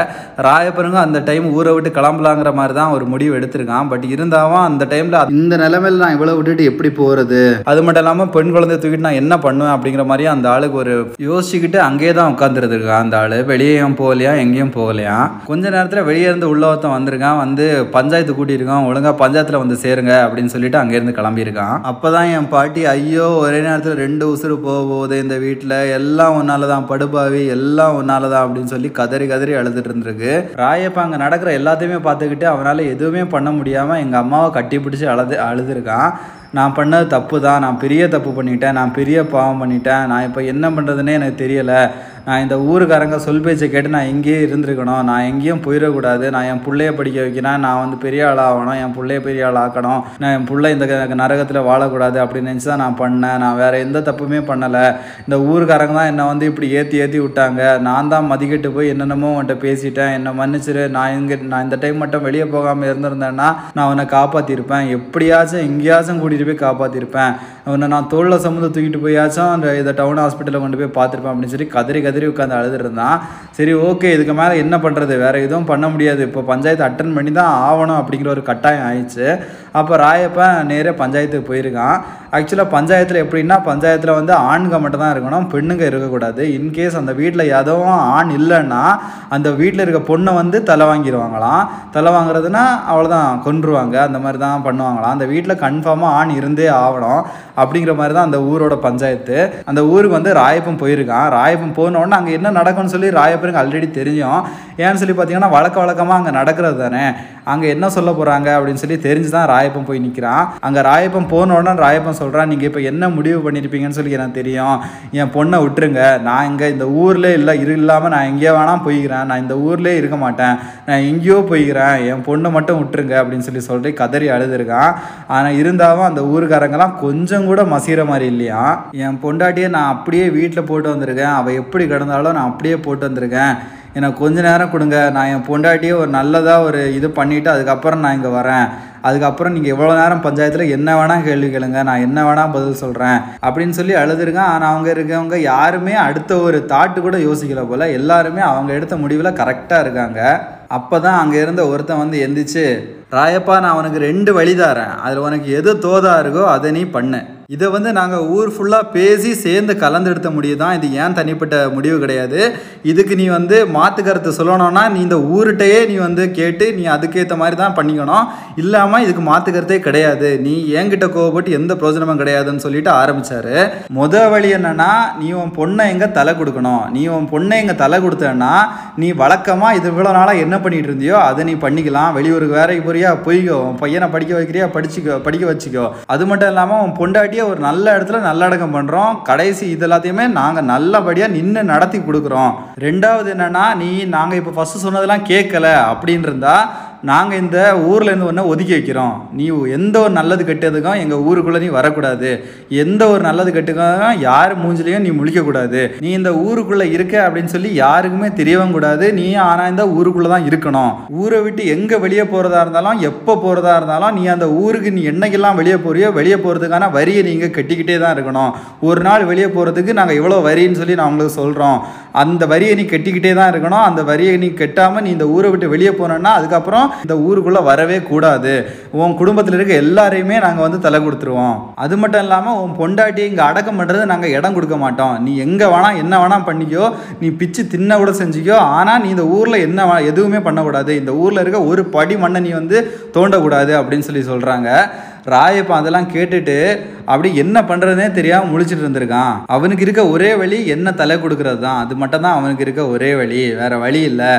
ராயப்பருங்க அந்த டைம் ஊரை விட்டு கிளம்பலாங்கிற மாதிரி தான் ஒரு முடிவு எடுத்திருக்கான். பட் இருந்தாலும் அந்த டைமில் இந்த நிலைமையில் நான் இவ்வளோ விட்டுட்டு எப்படி போகிறது அது மட்டும் இல்லாமல் பெண் குழந்தைய தூக்கிட்டு நான் என்ன பண்ணுவேன் அப்படிங்கிற மாதிரி அந்த ஆளுக்கு ஒரு யோசிச்சுக்கிட்டு அங்கேயே தான் உட்காந்துருந்துருக்கான் அந்த ஆள். வெளியேயும் போகலையா எங்கேயும் போகலையா? கொஞ்ச நேரத்தில் வெளியே இருந்து உள்ள ஒருத்தன் வந்திருக்கான் வந்து பஞ்சாயத்து கூட்டியிருக்கான் ஒழுங்காக பஞ்சாயத்தில் வந்து சேருங்க அப்படின்னு சொல்லிட்டு அங்கேருந்து கிளம்பியிருக்கான். அப்போ தான் என் பாட்டி ஐயோ ஒரே நேரத்தில் ரெண்டு உசுறு போக போகுது இந்த வீட்டில் எல்லாம் ஒன்றால தான் படுபாவி எல்லாம் ஒன்றால தான் அப்படின்னு சொல்லி கதறி கதறி அழுதுட்டு இருந்திருக்கு. ராயப்பா அங்கே நடக்கிற எல்லாத்தையுமே பார்த்துக்கிட்டு அவனால் எதுவுமே பண்ண முடியாமல் எங்கள் அம்மாவை கட்டி பிடிச்சி அழுது அழுதுருக்கான். நான் பண்ணது தப்பு தான் நான் பெரிய தப்பு பண்ணிட்டேன் நான் பெரிய பாவம் பண்ணிட்டேன் நான் இப்போ என்ன பண்ணுறதுன்னே எனக்கு தெரியலை. நான் இந்த ஊருக்காரங்க சொல் பேச்சை கேட்டு நான் எங்கேயே இருந்திருக்கணும். நான் எங்கேயும் போயிடக்கூடாது. நான் என் பிள்ளைய படிக்க வைக்கணும். நான் வந்து பெரிய ஆளாக ஆகணும். என் பிள்ளைய பெரிய ஆள் ஆக்கணும். நான் என் பிள்ளை இந்த க- நரகத்தில் வாழக்கூடாது அப்படின்னு நினச்சி தான் நான் பண்ணேன். நான் வேறு எந்த தப்புமே பண்ணலை. இந்த ஊருக்காரங்க தான் என்னை வந்து இப்படி ஏற்றி ஏற்றி விட்டாங்க. நான் தான் மதிக்கிட்டு போய் என்னென்னமோ உன்ட்ட பேசிட்டேன். என்னை மன்னிச்சிரு. நான் இங்கே நான் இந்த டைம் மட்டும் வெளியே போகாமல் இருந்திருந்தேன்னா நான் உன்னை காப்பாற்றிருப்பேன் எப்படியாச்சும் எங்கேயாச்சும் கூட்டிகிட்டு போய் காப்பாற்றிருப்பேன் உன்னை நான் தோளில் சம்மந்தம் தூக்கிட்டு போயாச்சும் அந்த இதை டவுன் ஹாஸ்பிட்டலில் கொண்டு போய் பார்த்துருப்பேன் அப்படின்னு சொல்லி கதறி கதறி உட்காந்து அழுதுருந்தான் இருந்தான் சரி ஓகே இதுக்கு மேலே என்ன பண்ணுறது வேறு எதுவும் பண்ண முடியாது. இப்போ பஞ்சாயத்து அட்டன் பண்ணி தான் ஆகணும் அப்படிங்கிற ஒரு கட்டாயம் ஆயிடுச்சு. அப்போ ராயப்பன் நேரே பஞ்சாயத்துக்கு போயிருக்கான். ஆக்சுவலாக பஞ்சாயத்தில் எப்படின்னா பஞ்சாயத்தில் வந்து ஆண்கள் மட்டும் தான் இருக்கணும் பெண்ணுங்க இருக்கக்கூடாது. இன்கேஸ் அந்த வீட்டில் எதுவும் ஆண் இல்லைன்னா அந்த வீட்டில் இருக்க பொண்ணை வந்து தலை வாங்கிடுவாங்களாம் தலை வாங்குறதுனா அவ்வளோதான் கொன்றுவாங்க. அந்த மாதிரி தான் பண்ணுவாங்களாம். அந்த வீட்டில் கன்ஃபார்மாக ஆண் இருந்தே ஆகணும். அப்படிங்கிற மாதிரி தான் அந்த ஊரோட பஞ்சாயத்து. அந்த ஊருக்கு வந்து ராயப்பன் போயிருக்கான். ராயப்பன் போன உடனே அங்கே என்ன நடக்கும்னு சொல்லி ராயப்பனுக்கு ஆல்ரெடி தெரியும். ஏன்னு சொல்லி பார்த்தீங்கன்னா வழக்க வழக்கமாக அங்கே நடக்கிறது தானே. அங்கே என்ன சொல்ல போகிறாங்க அப்படின்னு சொல்லி தெரிஞ்சு தான் ராய ராயப்பன் போய் நிற்கிறான் அங்கே ராயப்பன் போன உடனே ராயப்பன் சொல்கிறான் நீங்கள் இப்போ என்ன முடிவு பண்ணியிருப்பீங்கன்னு சொல்லி எனக்கு தெரியும். என் பொண்ணை விட்டுருங்க. நான் இங்கே இந்த ஊரில் இல்லை இரு இல்லாமல் நான் எங்கேயோ வேணால் போய்க்கிறேன். நான் இந்த ஊர்லேயே இருக்க மாட்டேன். நான் எங்கேயோ போய்க்கிறேன். என் பொண்ணை மட்டும் விட்டுருங்க அப்படின்னு சொல்லி சொல்லி கதறி அழுதுருக்கான். ஆனால் இருந்தாலும் அந்த ஊருக்காரங்கெல்லாம் கொஞ்சம் கூட மசிகிற மாதிரி இல்லையா? என் பொண்டாட்டியை நான் அப்படியே வீட்டில் போட்டு வந்திருக்கேன். அவள் எப்படி கிடந்தாலும் நான் அப்படியே போட்டு வந்திருக்கேன். எனக்கு கொஞ்ச நேரம் கொடுங்க. நான் என் பொண்டாட்டியே ஒரு நல்லதாக ஒரு இது பண்ணிவிட்டு அதுக்கப்புறம் நான் இங்கே வரேன். அதுக்கப்புறம் நீங்கள் எவ்வளோ நேரம் பஞ்சாயத்தில் என்ன வேணால் கேள்வி கேளுங்க. நான் என்ன வேணால் பதில் சொல்கிறேன் அப்படின்னு சொல்லி அழுதுருக்கேன். ஆனால் அவங்க இருக்கவங்க யாருமே அடுத்த ஒரு தாட்டு கூட யோசிக்கல போல். எல்லாருமே அவங்க எடுத்த முடிவில் கரெக்டாக இருக்காங்க. அப்போ தான் அங்கே இருந்த ஒருத்தன் வந்து எந்திரிச்சு ராயப்பா நான் உனக்கு ரெண்டு வழி தரேன் அதில் உனக்கு எது தோதா இருக்கோ அதை நீ பண்ணு. இதை வந்து நாங்கள் ஊர் ஃபுல்லாக பேசி சேர்ந்து கலந்தெடுத்த முடிவு தான். இது ஏன் தனிப்பட்ட முடிவு கிடையாது? இதுக்கு நீ வந்து மாற்று கருத்து சொல்லணும்னா நீ இந்த ஊர்கிட்டயே நீ வந்து கேட்டு நீ அதுக்கேற்ற மாதிரி தான் பண்ணிக்கணும். இல்லாமல் இதுக்கு மாற்று கருத்தே கிடையாது. நீ என்கிட்ட கோவப்பட்டு எந்த பிரயோஜனமும் கிடையாதுன்னு சொல்லிட்டு ஆரம்பிச்சாரு. முத வழி என்னன்னா நீ உன் பொண்ணை எங்கே தலை கொடுக்கணும்? நீ உன் பொண்ணை எங்கே தலை கொடுத்தேன்னா நீ வழக்கமாக இது இவ்வளோ நாளாக என்ன பண்ணிகிட்டு இருந்தியோ அதை நீ பண்ணிக்கலாம். வெளியூருக்கு வேலைக்கு போறியா? போய்க்கோ. உன் பையனை படிக்க வைக்கிறியா? படிச்சுக்கோ. படிக்க வச்சுக்கோ. அது மட்டும் இல்லாமல் உன் பொண்டாட்டியை ஒரு நல்ல இடத்துல நல்லடக்கம் பண்ணுறோம் கடைசி இது எல்லாத்தையுமே நாங்கள் நல்லபடியாக நின்று நடத்தி கொடுக்குறோம். ரெண்டாவது என்னன்னா நீ நாங்கள் இப்போ ஃபஸ்ட்டு சொன்னதெல்லாம் கேட்கல. அப்படின்னு இருந்தால் நாங்கள் இந்த ஊரில் இருந்து ஒன்று ஒதுக்கி வைக்கிறோம். நீ எந்த ஒரு நல்லது கெட்டதுக்கும் எங்கள் ஊருக்குள்ளே நீ வரக்கூடாது. எந்த ஒரு நல்லது கெட்டதுக்கும் யார் மூஞ்சிலையும் நீ முழிக்கக்கூடாது நீ இந்த ஊருக்குள்ளே இருக்க அப்படின்னு சொல்லி யாருக்குமே தெரியவும் கூடாது. நீ ஆனால் இந்த ஊருக்குள்ளே தான் இருக்கணும். ஊரை விட்டு எங்கே வெளியே போகிறதா இருந்தாலும் எப்போ போகிறதா இருந்தாலும் நீ அந்த ஊருக்கு நீ என்னைக்கெல்லாம் வெளியே போறியோ வெளியே போகிறதுக்கான வரியை நீங்கள் கட்டிக்கிட்டே தான் இருக்கணும். ஒரு நாள் வெளியே போகிறதுக்கு நாங்கள் இவ்வளோ வரின்னு சொல்லி நான் உங்களுக்கு சொல்கிறோம் அந்த வரியை நீ கட்டிக்கிட்டே தான் இருக்கணும். அந்த வரியை நீ கட்டாமல் நீ இந்த ஊரை விட்டு வெளியே போனேன்னா அதுக்கப்புறம் இந்த ஊருக்குள்ளே வரவே கூடாது. உன் குடும்பத்தில் இருக்க எல்லாரையுமே நாங்கள் வந்து தலை கொடுத்துருவோம். அது மட்டும் இல்லாமல் உன் பொண்டாட்டி இங்கே அடக்கம் பண்ணுறது நாங்கள் இடம் கொடுக்க மாட்டோம். நீ எங்கே வேணா என்ன வேணா பண்ணிக்கோ. நீ பிச்சு தின்ன கூட செஞ்சுக்கோ. ஆனால் நீ இந்த ஊரில் என்ன எதுவுமே பண்ணக்கூடாது. இந்த ஊரில் இருக்க ஒரு படி மண்ணை நீ வந்து தோண்டக்கூடாது அப்படின்னு சொல்லி சொல்கிறாங்க ராயப்பா அதெல்லாம் கேட்டுட்டு அப்படி என்ன பண்ணுறதுனே தெரியாமல் முழிச்சிட்டு இருந்திருக்கான். அவனுக்கு இருக்க ஒரே வழி என்ன தலை கொடுக்கறது தான் அது மட்டும் தான் அவனுக்கு இருக்க ஒரே வழி வேறு வழி இல்லை.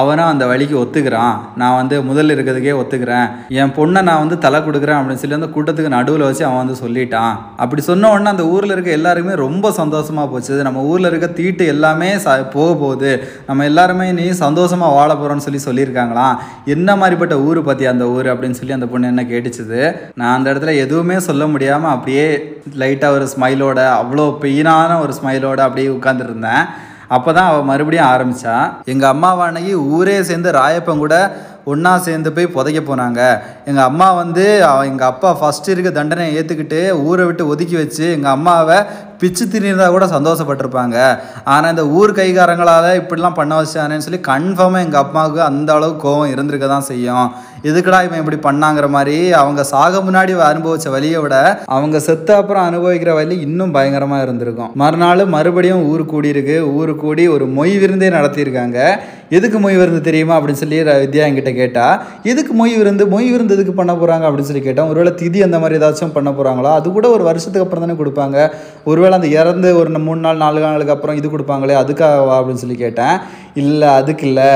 அவனும் அந்த வழிக்கு ஒத்துக்கிறான். நான் வந்து முதல்ல இருக்கிறதுக்கே ஒத்துக்கிறேன். என் பொண்ணை நான் வந்து தலை கொடுக்குறேன் அப்படின்னு சொல்லி அந்த கூட்டத்துக்கு நடுவில் வச்சு அவன் வந்து சொல்லிட்டான். அப்படி சொன்ன உடனே அந்த ஊரில் இருக்க எல்லாருமே ரொம்ப சந்தோஷமாக போச்சு. நம்ம ஊரில் இருக்க தீட்டு எல்லாமே ச போக போகுது. நம்ம எல்லாருமே நீ சந்தோஷமாக வாழ போகிறோன்னு சொல்லி சொல்லியிருக்காங்களாம். என்ன மாதிரிப்பட்ட ஊர் பற்றி அந்த ஊர் அப்படின்னு சொல்லி அந்த பொண்ணு என்ன கேட்டுச்சுது. நான் அந்த இடத்துல எதுவுமே சொல்ல முடியாமல் அப்படியே லைட்டாக ஒரு ஸ்மைலோட அவ்வளோ பெயினான ஒரு ஸ்மைலோட அப்படியே உட்காந்துருந்தேன் அப்போ தான் அவள் மறுபடியும் ஆரம்பித்தா எங்கள் அம்மாவானகி ஊரே சேர்ந்து ராயப்பன் கூட ஒன்றா சேர்ந்து போய் புதைக்க போனாங்க. எங்கள் அம்மா வந்து எங்கள் அப்பா ஃபஸ்ட்டு இருக்க தண்டனையை ஏற்றுக்கிட்டு ஊரை விட்டு ஒதுக்கி வச்சு எங்கள் அம்மாவை பிச்சு திணிந்தா கூட சந்தோஷப்பட்டிருப்பாங்க. ஆனால் இந்த ஊர் கைகாரங்களால் இப்படிலாம் பண்ண வச்சானேன்னு சொல்லி கன்ஃபார்மாக எங்கள் அம்மாவுக்கு அந்த அளவுக்கு கோவம் இருந்திருக்க தான் செய்யும். எதுக்குடா இவன் இப்படி பண்ணாங்கிற மாதிரி அவங்க சாக முன்னாடி அனுபவிச்ச வழியை விட அவங்க செத்த அப்புறம் அனுபவிக்கிற வழி இன்னும் பயங்கரமாக இருந்திருக்கும். மறுநாள் மறுபடியும் ஊர் கூடியிருக்கு. ஊர் கூடி ஒரு மொய் விருந்தே நடத்தியிருக்காங்க. எதுக்கு மொய் விருந்து தெரியுமா அப்படின்னு சொல்லி வித்யா என்கிட்ட கேட்டால் எதுக்கு மொய் விருந்து? மொய் விருந்து எதுக்கு பண்ண போகிறாங்க அப்படின்னு சொல்லி கேட்டேன் ஒருவேளை திதி அந்த மாதிரி ஏதாச்சும் பண்ண போகிறாங்களா அது கூட ஒரு வருஷத்துக்கு அப்புறம் தானே கொடுப்பாங்க. ஒருவேளை அந்த இறந்து ஒரு மூணு நாள் நாலு நாளுக்கு அப்புறம் இது கொடுப்பாங்களே அதுக்காகவா அப்படின்னு சொல்லி கேட்டேன். இல்லை அதுக்கு இல்லை.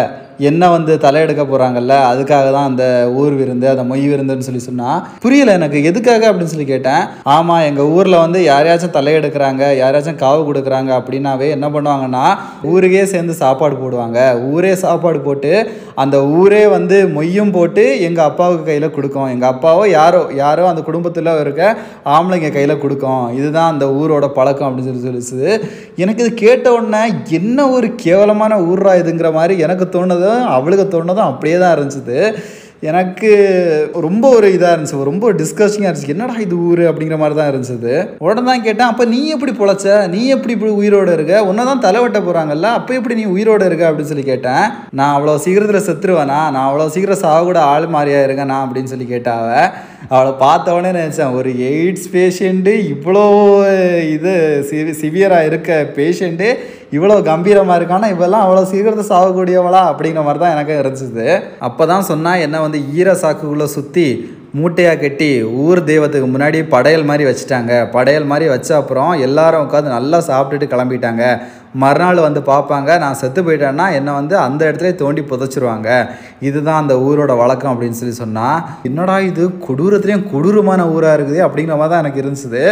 என்ன வந்து தலையெடுக்க போகிறாங்கல்ல அதுக்காக தான் அந்த ஊர் விருந்து அந்த மொய் விருந்துன்னு சொல்லி சொன்னால் புரியல எனக்கு எதுக்காக அப்படின்னு சொல்லி கேட்டேன். ஆமாம் எங்கள் ஊரில் வந்து யாரையாச்சும் தலையெடுக்கிறாங்க யாரையாச்சும் காவு கொடுக்குறாங்க அப்படின்னாவே என்ன பண்ணுவாங்கன்னா ஊருக்கே சேர்ந்து சாப்பாடு போடுவாங்க. ஊரே சாப்பாடு போட்டு அந்த ஊரே வந்து மொய்யும் போட்டு எங்கள் அப்பாவுக்கு கையில் கொடுக்கும். எங்கள் அப்பாவோ யாரோ யாரோ அந்த குடும்பத்தில் இருக்க ஆம்பளைங்க கையில் கொடுக்கும். இதுதான் அந்த ஊரோட பழக்கம் அப்படின்னு சொல்லி சொல்லிச்சு. எனக்கு இது கேட்ட உடனே என்ன ஒரு கேவலமான ஊர்ரா இதுங்கிற மாதிரி எனக்கு தோணுது. தோணுதும் அவளுக்கு தோணுதும் அப்படியே தான் இருந்துச்சு. எனக்கு ரொம்ப ஒரு இதாக இருந்துச்சு. ரொம்ப டிஸ்கஸ்டிங்காக இருந்துச்சு. என்னடா இது ஊர்? அப்படிங்கிற மாதிரி தான் இருந்துச்சு. உடனே தான் கேட்டேன் அப்போ நீ எப்படி பொழைச்ச? நீ எப்படி இப்படி உயிரோடு இருக்க? உன்னை தான் தலைவட்ட போகிறாங்கல்ல அப்போ எப்படி நீ உயிரோடு இருக்க? அப்படின்னு சொல்லி கேட்டேன். நான் அவ்வளோ சீக்கிரத்தில் செத்துருவேனா? நான் அவ்வளோ சீக்கிரம் சாக கூட ஆள் மாதிரியா இருக்கேன் நான் அப்படின்னு சொல்லி கேட்டாவ அவளை பார்த்தவொடனே நினச்சேன் ஒரு எய்ட்ஸ் பேஷண்ட்டு இவ்வளோ இது சிவி சிவியராக இருக்க பேஷண்ட்டு இவ்வளோ கம்பீரமாக இருக்கானா இவெல்லாம் அவ்வளோ சீக்கிரத்தை சாகக்கூடியவளா அப்படிங்கிற மாதிரி தான் எனக்கு இருந்துச்சு. அப்போ தான் சொன்னால் என்ன வந்து ஈர சாக்குக்குள்ளே சுற்றி மூட்டையாக கட்டி ஊர் தெய்வத்துக்கு முன்னாடி படையல் மாதிரி வச்சுட்டாங்க. படையல் மாதிரி வச்ச அப்புறம் எல்லாரும் உட்காந்து நல்லா சாப்பிட்டுட்டு கிளம்பிட்டாங்க. மறுநாள் வந்து பார்ப்பாங்க நான் செத்து போயிட்டேன்னா என்னை வந்து அந்த இடத்துல தோண்டி புதைச்சிருவாங்க. இதுதான் அந்த ஊரோட வழக்கம் அப்படின்னு சொல்லி சொன்னால் என்னடா இது? கொடூரத்துலேயும் கொடூரமான ஊராக இருக்குது? அப்படிங்கிற மாதிரி தான் எனக்கு இருந்துச்சு.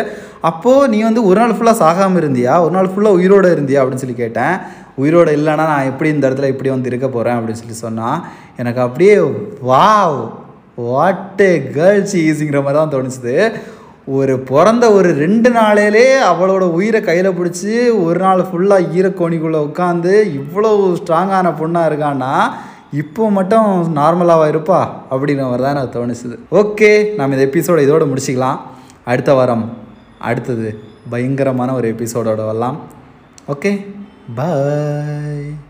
அப்போது நீ வந்து ஒரு நாள் ஃபுல்லாக சாகாமல் இருந்தியா? ஒரு நாள் ஃபுல்லாக உயிரோடு இருந்தியா? அப்படின்னு சொல்லி கேட்டேன். உயிரோடு இல்லைன்னா நான் எப்படி இந்த இடத்துல இப்படி வந்து இருக்க போகிறேன் அப்படின்னு சொல்லி சொன்னால் எனக்கு அப்படியே வாவ்! வாட் ஏ கேர்ள்ஸ் ஈஸிங்கிற மாதிரி தான் தோணுச்சுது. ஒரு பிறந்த ஒரு ரெண்டு நாளையிலே அவளோட உயிரை கையில் பிடிச்சி ஒரு நாள் ஃபுல்லாக ஈரக்கோணிக்குள்ளே உட்காந்து இவ்வளோ ஸ்ட்ராங்கான பொண்ணாக இருக்கான்னா இப்போ மட்டும் நார்மலாக இருப்பா? அப்படிங்கிற மாதிரி தான் எனக்கு தோணுச்சுது. ஓகே நம்ம இந்த எபிசோட இதோடு முடிச்சிக்கலாம். அடுத்த வாரம் அடுத்தது பயங்கரமான ஒரு எபிசோடோட வரலாம். Okay bye